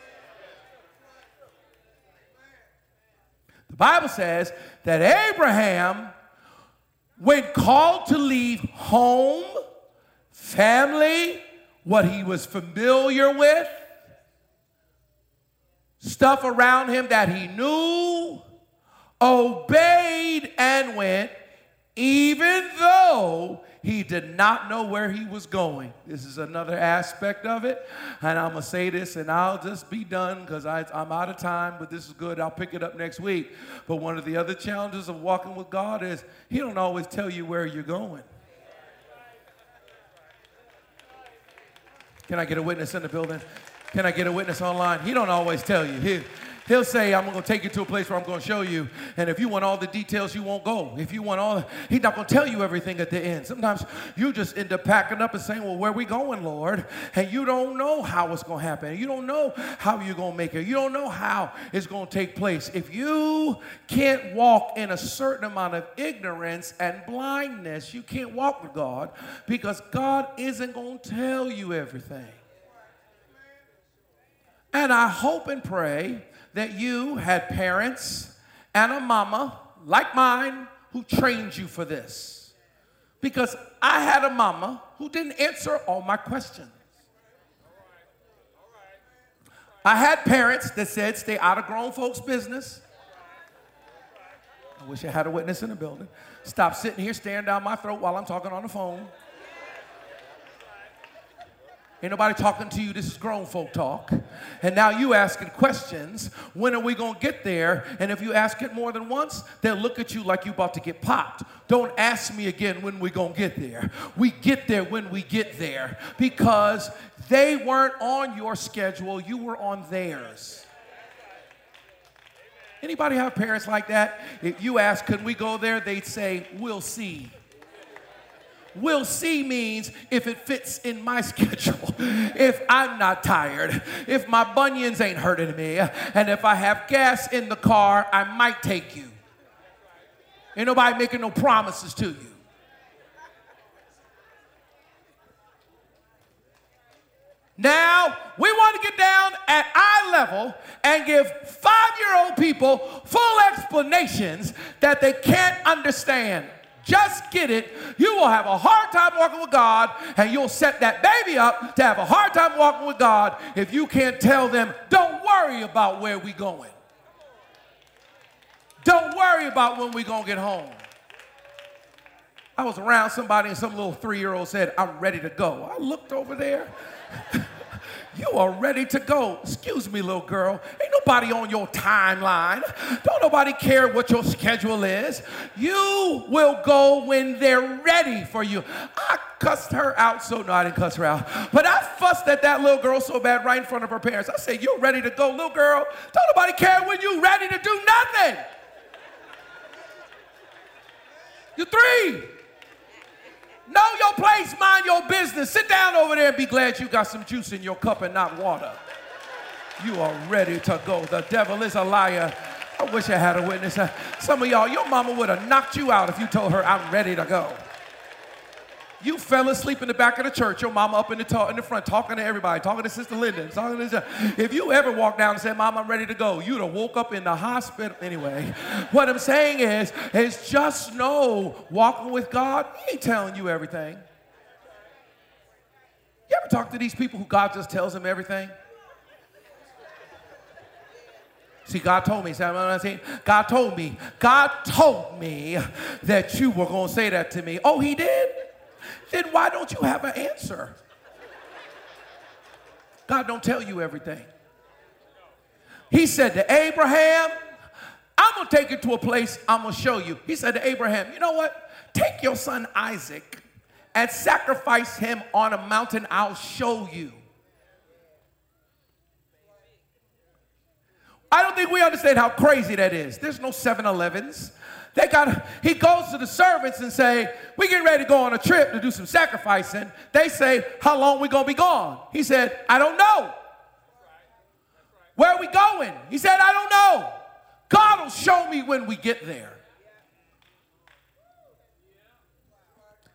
The Bible says that Abraham, when called to leave home, family, what he was familiar with, stuff around him that he knew, obeyed and went, even though He did not know where he was going. This is another aspect of it. And I'm going to say this and I'll just be done because I'm out of time, but this is good. I'll pick it up next week. But one of the other challenges of walking with God is He don't always tell you where you're going. Can I get a witness in the building? Can I get a witness online? He don't always tell you. He, He'll say, I'm going to take you to a place where I'm going to show you. And if you want all the details, you won't go. If you want all, he's not going to tell you everything at the end. Sometimes you just end up packing up and saying, Well, where we going, Lord? And you don't know how it's going to happen. You don't know how you're going to make it. You don't know how it's going to take place. If you can't walk in a certain amount of ignorance and blindness, you can't walk with God because God isn't going to tell you everything. And I hope and pray that you had parents and a mama like mine who trained you for this. Because I had a mama who didn't answer all my questions. I had parents that said, stay out of grown folks' business. I wish I had a witness in the building. Stop sitting here staring down my throat while I'm talking on the phone. Ain't nobody talking to you. This is grown folk talk. And now you asking questions. When are we going to get there? And if you ask it more than once, they'll look at you like you about to get popped. Don't ask me again when we going to get there. We get there when we get there because they weren't on your schedule. You were on theirs. Anybody have parents like that? If you ask, can we go there? They'd say, we'll see. We'll see means if it fits in my schedule, if I'm not tired, if my bunions ain't hurting me, and if I have gas in the car, I might take you. Ain't nobody making no promises to you. Now, we want to get down at eye level and give five year old people full explanations that they can't understand just get it, you will have a hard time walking with God, and you'll set that baby up to have a hard time walking with God if you can't tell them, don't worry about where we're going. Don't worry about when we're gonna get home. I was around somebody and some little three-year-old said, I'm ready to go. I looked over there. You are ready to go. Excuse me, little girl. Ain't nobody on your timeline. Don't nobody care what your schedule is. You will go when they're ready for you. I cussed her out so no, I didn't cuss her out. But I fussed at that little girl so bad right in front of her parents. I said, You're ready to go, little girl. Don't nobody care when you're ready to do nothing. You're three. Know your place, mind your business. Sit down over there and be glad you got some juice in your cup and not water. You are ready to go. The devil is a liar. I wish I had a witness. Some of y'all, your mama would have knocked you out if you told her, I'm ready to go. You fell asleep in the back of the church, your mama up in the, ta- in the front talking to everybody, talking to Sister Linda. Talking to if you ever walked down and said, Mom, I'm ready to go, you'd have woke up in the hospital. Anyway, what I'm saying is, is just know walking with God, He ain't telling you everything. You ever talk to these people who God just tells them everything? See, God told me, what I'm saying? God told me, God told me that you were going to say that to me. Oh, He did? Then why don't you have an answer? God don't tell you everything. He said to Abraham, I'm going to take you to a place I'm going to show you. He said to Abraham, you know what? Take your son Isaac and sacrifice him on a mountain I'll show you. I don't think we understand how crazy that is. There's no 7-Elevens. They got he goes to the servants and say, "We getting ready to go on a trip to do some sacrificing." They say, "How long we gonna be gone?" He said, "I don't know." Where are we going? He said, "I don't know. God will show me when we get there."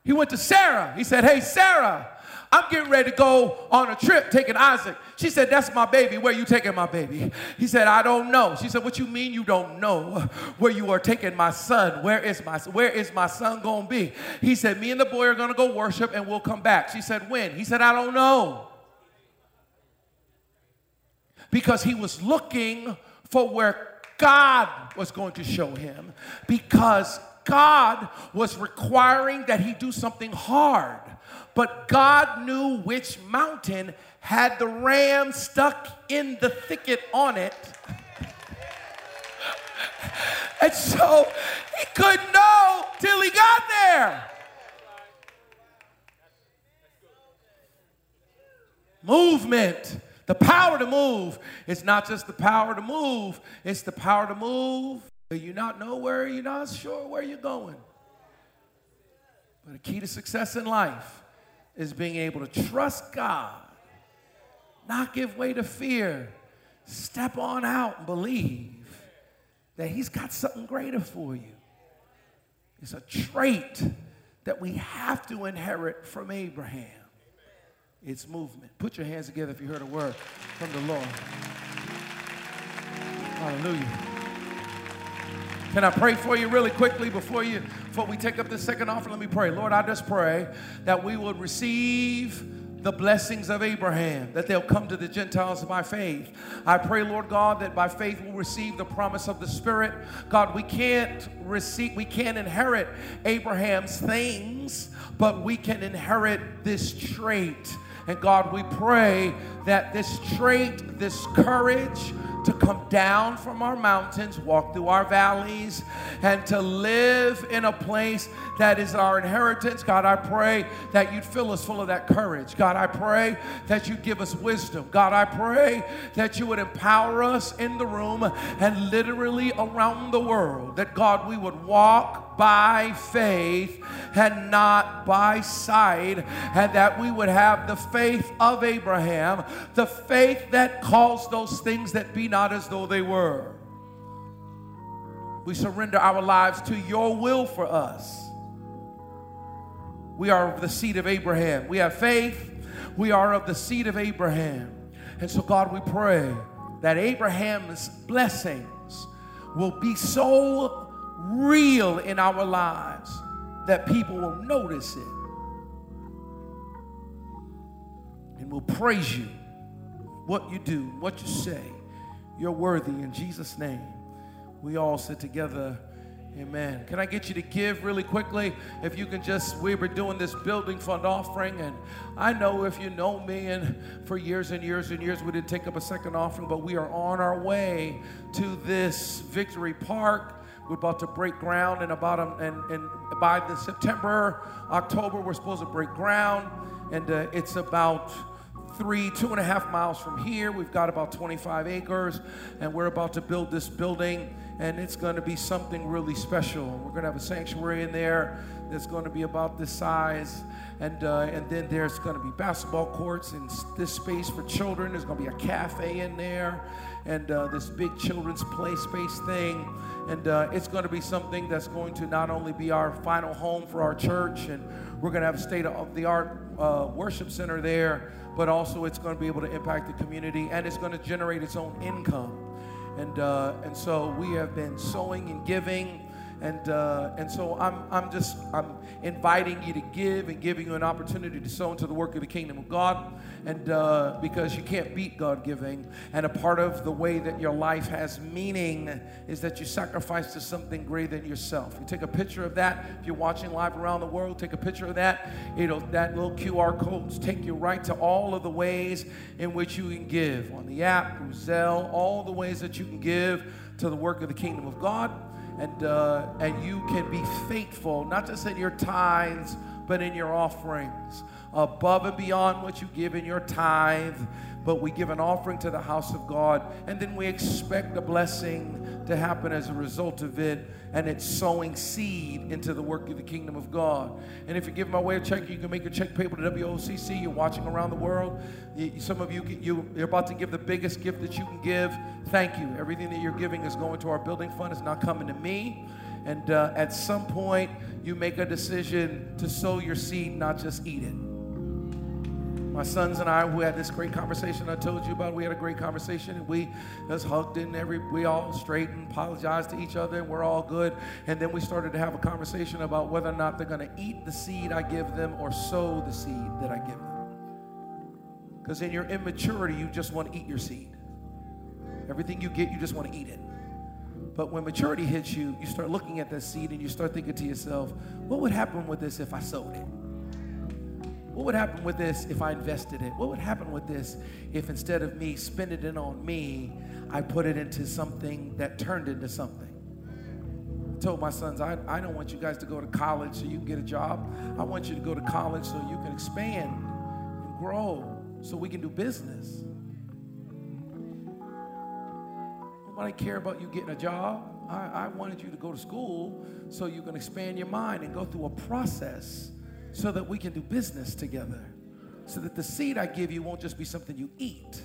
He went to Sarah. He said, "Hey Sarah, I'm getting ready to go on a trip taking Isaac. She said, That's my baby. Where you taking my baby? He said, I don't know. She said, What you mean you don't know where you are taking my son? Where is my where is my son gonna be? He said, Me and the boy are gonna go worship and we'll come back. She said, When? He said, I don't know. Because he was looking for where God was going to show him because God was requiring that he do something hard. But God knew which mountain had the ram stuck in the thicket on it. And so he couldn't know till he got there. Movement. The power to move. It's not just the power to move, it's the power to move. You not know where you're not sure where you're going. But the key to success in life is being able to trust God, not give way to fear, step on out and believe that He's got something greater for you. It's a trait that we have to inherit from Abraham. It's movement. Put your hands together if you heard a word from the Lord. Hallelujah. Can I pray for you really quickly before you before we take up the second offering? Let me pray. Lord, I just pray that we will receive the blessings of Abraham, that they'll come to the Gentiles by faith. I pray, Lord God, that by faith we'll receive the promise of the Spirit. God, we can't receive, we can't inherit Abraham's things, but we can inherit this trait. And God, we pray that this trait, this courage, to come down from our mountains, walk through our valleys, and to live in a place that is our inheritance. God, I pray that you'd fill us full of that courage. God, I pray that you'd give us wisdom. God, I pray that you would empower us in the room and literally around the world. That, God, we would walk by faith and not by sight, and that we would have the faith of Abraham, the faith that calls those things that be not as though they were. We surrender our lives to your will for us. We are of the seed of Abraham. We have faith. We are of the seed of Abraham. And so, God, we pray that Abraham's blessings will be so real in our lives that people will notice it and will praise you, what you do, what you say. You're worthy. In Jesus' name, we all sit together. Amen. Can I get you to give really quickly? If you can just, we were doing this building fund offering, and I know if you know me, and for years and years and years we didn't take up a second offering, but we are on our way to this Victory Park. We're about to break ground in about, and, and by the September, October, we're supposed to break ground, and uh, it's about three, two and a half miles from here. We've got about 25 acres, and we're about to build this building, and it's going to be something really special. We're going to have a sanctuary in there that's going to be about this size, and uh, and then there's going to be basketball courts and this space for children. There's going to be a cafe in there, and uh, this big children's play space thing. And uh, it's going to be something that's going to not only be our final home for our church, and we're going to have a state of the art uh, worship center there, but also it's going to be able to impact the community and it's going to generate its own income. And, uh, and so we have been sowing and giving and, uh, and so I'm, I'm just I'm inviting you to give and giving you an opportunity to sow into the work of the kingdom of God. And uh, because you can't beat God giving. And a part of the way that your life has meaning is that you sacrifice to something greater than yourself. You take a picture of that. If you're watching live around the world, take a picture of that. Know, that little QR codes take you right to all of the ways in which you can give on the app, through Zelle, all the ways that you can give to the work of the kingdom of God and, uh, and you can be faithful, not just in your tithes, but in your offerings, above and beyond what you give in your tithe. But we give an offering to the house of God, and then we expect a blessing to happen as a result of it and it's sowing seed into the work of the kingdom of God. And if you give my way a check, you can make a check payable to WOCC. You're watching around the world. some of you, you, you're about to give the biggest gift that you can give. Thank you. Everything that you're giving is going to our building fund. It's not coming to me. And uh, at some point, you make a decision to sow your seed, not just eat it my sons and I, we had this great conversation I told you about, we had a great conversation and we just hugged and every, we all straight and apologized to each other and we're all good. And then we started to have a conversation about whether or not they're going to eat the seed I give them or sow the seed that I give them. Because in your immaturity, you just want to eat your seed. Everything you get, you just want to eat it. But when maturity hits you, you start looking at that seed and you start thinking to yourself, what would happen with this if I sowed it? What would happen with this if I invested it? What would happen with this if instead of me spending it on me, I put it into something that turned into something? I told my sons, I, I don't want you guys to go to college so you can get a job. I want you to go to college so you can expand and grow so we can do business. Nobody care about you getting a job. I, I wanted you to go to school so you can expand your mind and go through a process so that we can do business together. So that the seed I give you won't just be something you eat,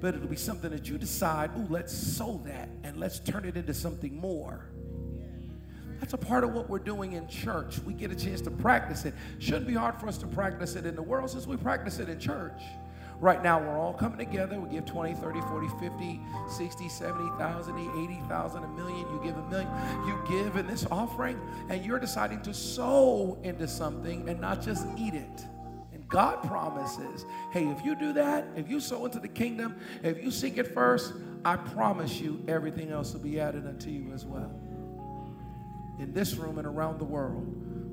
but it'll be something that you decide, ooh, let's sow that and let's turn it into something more. That's a part of what we're doing in church. We get a chance to practice it. Shouldn't be hard for us to practice it in the world since we practice it in church. Right now, we're all coming together. We give 20, 30, 40, 50, 60, 70,000, 80,000, a million. You give a million. You give in this offering, and you're deciding to sow into something and not just eat it. And God promises hey, if you do that, if you sow into the kingdom, if you seek it first, I promise you everything else will be added unto you as well. In this room and around the world,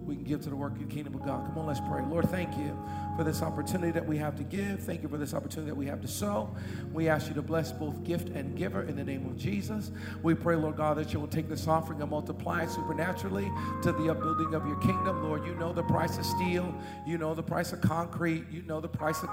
we can give to the work kingdom of God. Come on, let's pray. Lord, thank you for this opportunity that we have to give. Thank you for this opportunity that we have to sow. We ask you to bless both gift and giver in the name of Jesus. We pray, Lord God, that you will take this offering and multiply it supernaturally to the upbuilding of your kingdom. Lord, you know the price of steel. You know the price of concrete. You know the price of,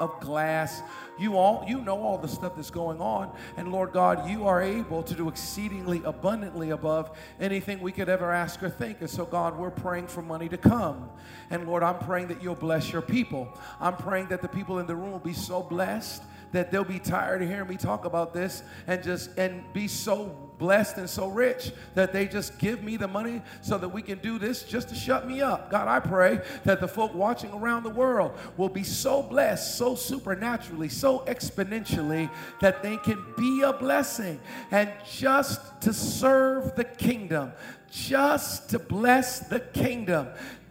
of glass. You all you know all the stuff that's going on. And Lord God, you are able to do exceedingly abundantly above anything we could ever ask or think. And so, God, we're praying for money to come. And Lord, I'm praying that you'll bless your people people. I'm praying that the people in the room will be so blessed that they'll be tired of hearing me talk about this and just and be so blessed and so rich that they just give me the money so that we can do this just to shut me up. God, I pray that the folk watching around the world will be so blessed, so supernaturally, so exponentially that they can be a blessing and just to serve the kingdom, just to bless the kingdom,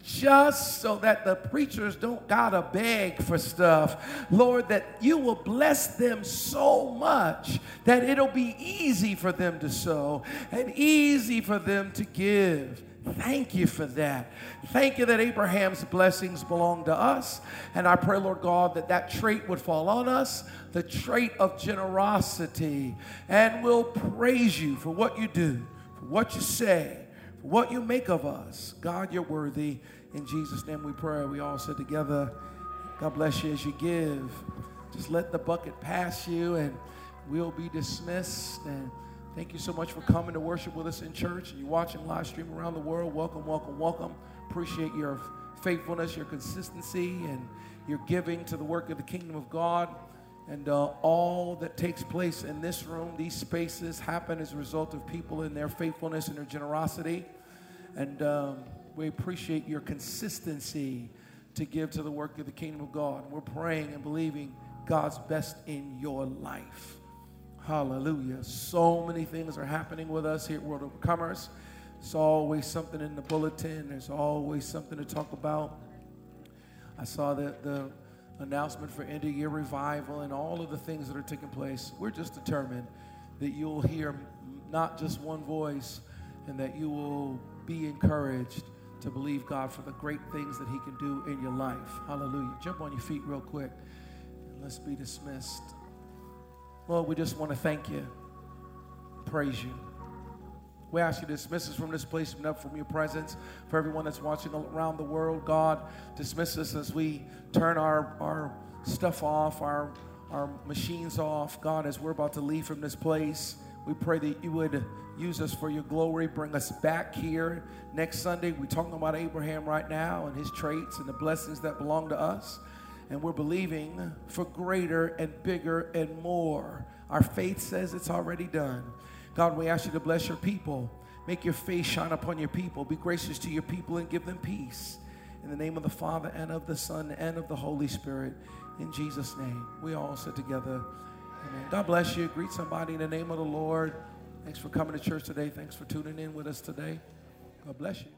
just so that the preachers don't gotta beg for stuff. Lord, that you will bless them so much that it'll be easy for them to sow and easy for them to give. Thank you for that. Thank you that Abraham's blessings belong to us. And I pray, Lord God, that that trait would fall on us, the trait of generosity. And we'll praise you for what you do, for what you say, for what you make of us. God, you're worthy. In Jesus' name we pray. We all sit together. God bless you as you give. Just let the bucket pass you and we'll be dismissed. And thank you so much for coming to worship with us in church. And you're watching live stream around the world. Welcome, welcome, welcome. Appreciate your faithfulness, your consistency, and your giving to the work of the kingdom of God. And uh, all that takes place in this room, these spaces, happen as a result of people in their faithfulness and their generosity. And um, we appreciate your consistency to give to the work of the kingdom of God. We're praying and believing God's best in your life. Hallelujah. So many things are happening with us here at World Overcomers. There's always something in the bulletin, there's always something to talk about. I saw that the announcement for end of year revival and all of the things that are taking place. We're just determined that you'll hear not just one voice and that you will be encouraged to believe God for the great things that He can do in your life. Hallelujah. Jump on your feet real quick and let's be dismissed. Lord, we just want to thank you, praise you. We ask you to dismiss us from this place, up from your presence. For everyone that's watching around the world, God, dismiss us as we turn our, our stuff off, our, our machines off. God, as we're about to leave from this place, we pray that you would use us for your glory, bring us back here next Sunday. We're talking about Abraham right now and his traits and the blessings that belong to us. And we're believing for greater and bigger and more. Our faith says it's already done. God, we ask you to bless your people. Make your face shine upon your people. Be gracious to your people and give them peace. In the name of the Father and of the Son and of the Holy Spirit. In Jesus' name, we all sit together. Amen. God bless you. Greet somebody in the name of the Lord. Thanks for coming to church today. Thanks for tuning in with us today. God bless you.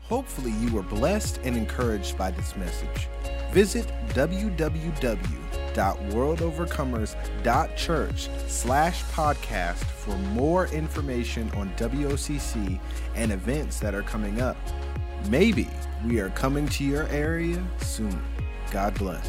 Hopefully, you were blessed and encouraged by this message. Visit www.worldovercomers.church slash podcast for more information on WOCC and events that are coming up. Maybe we are coming to your area soon. God bless.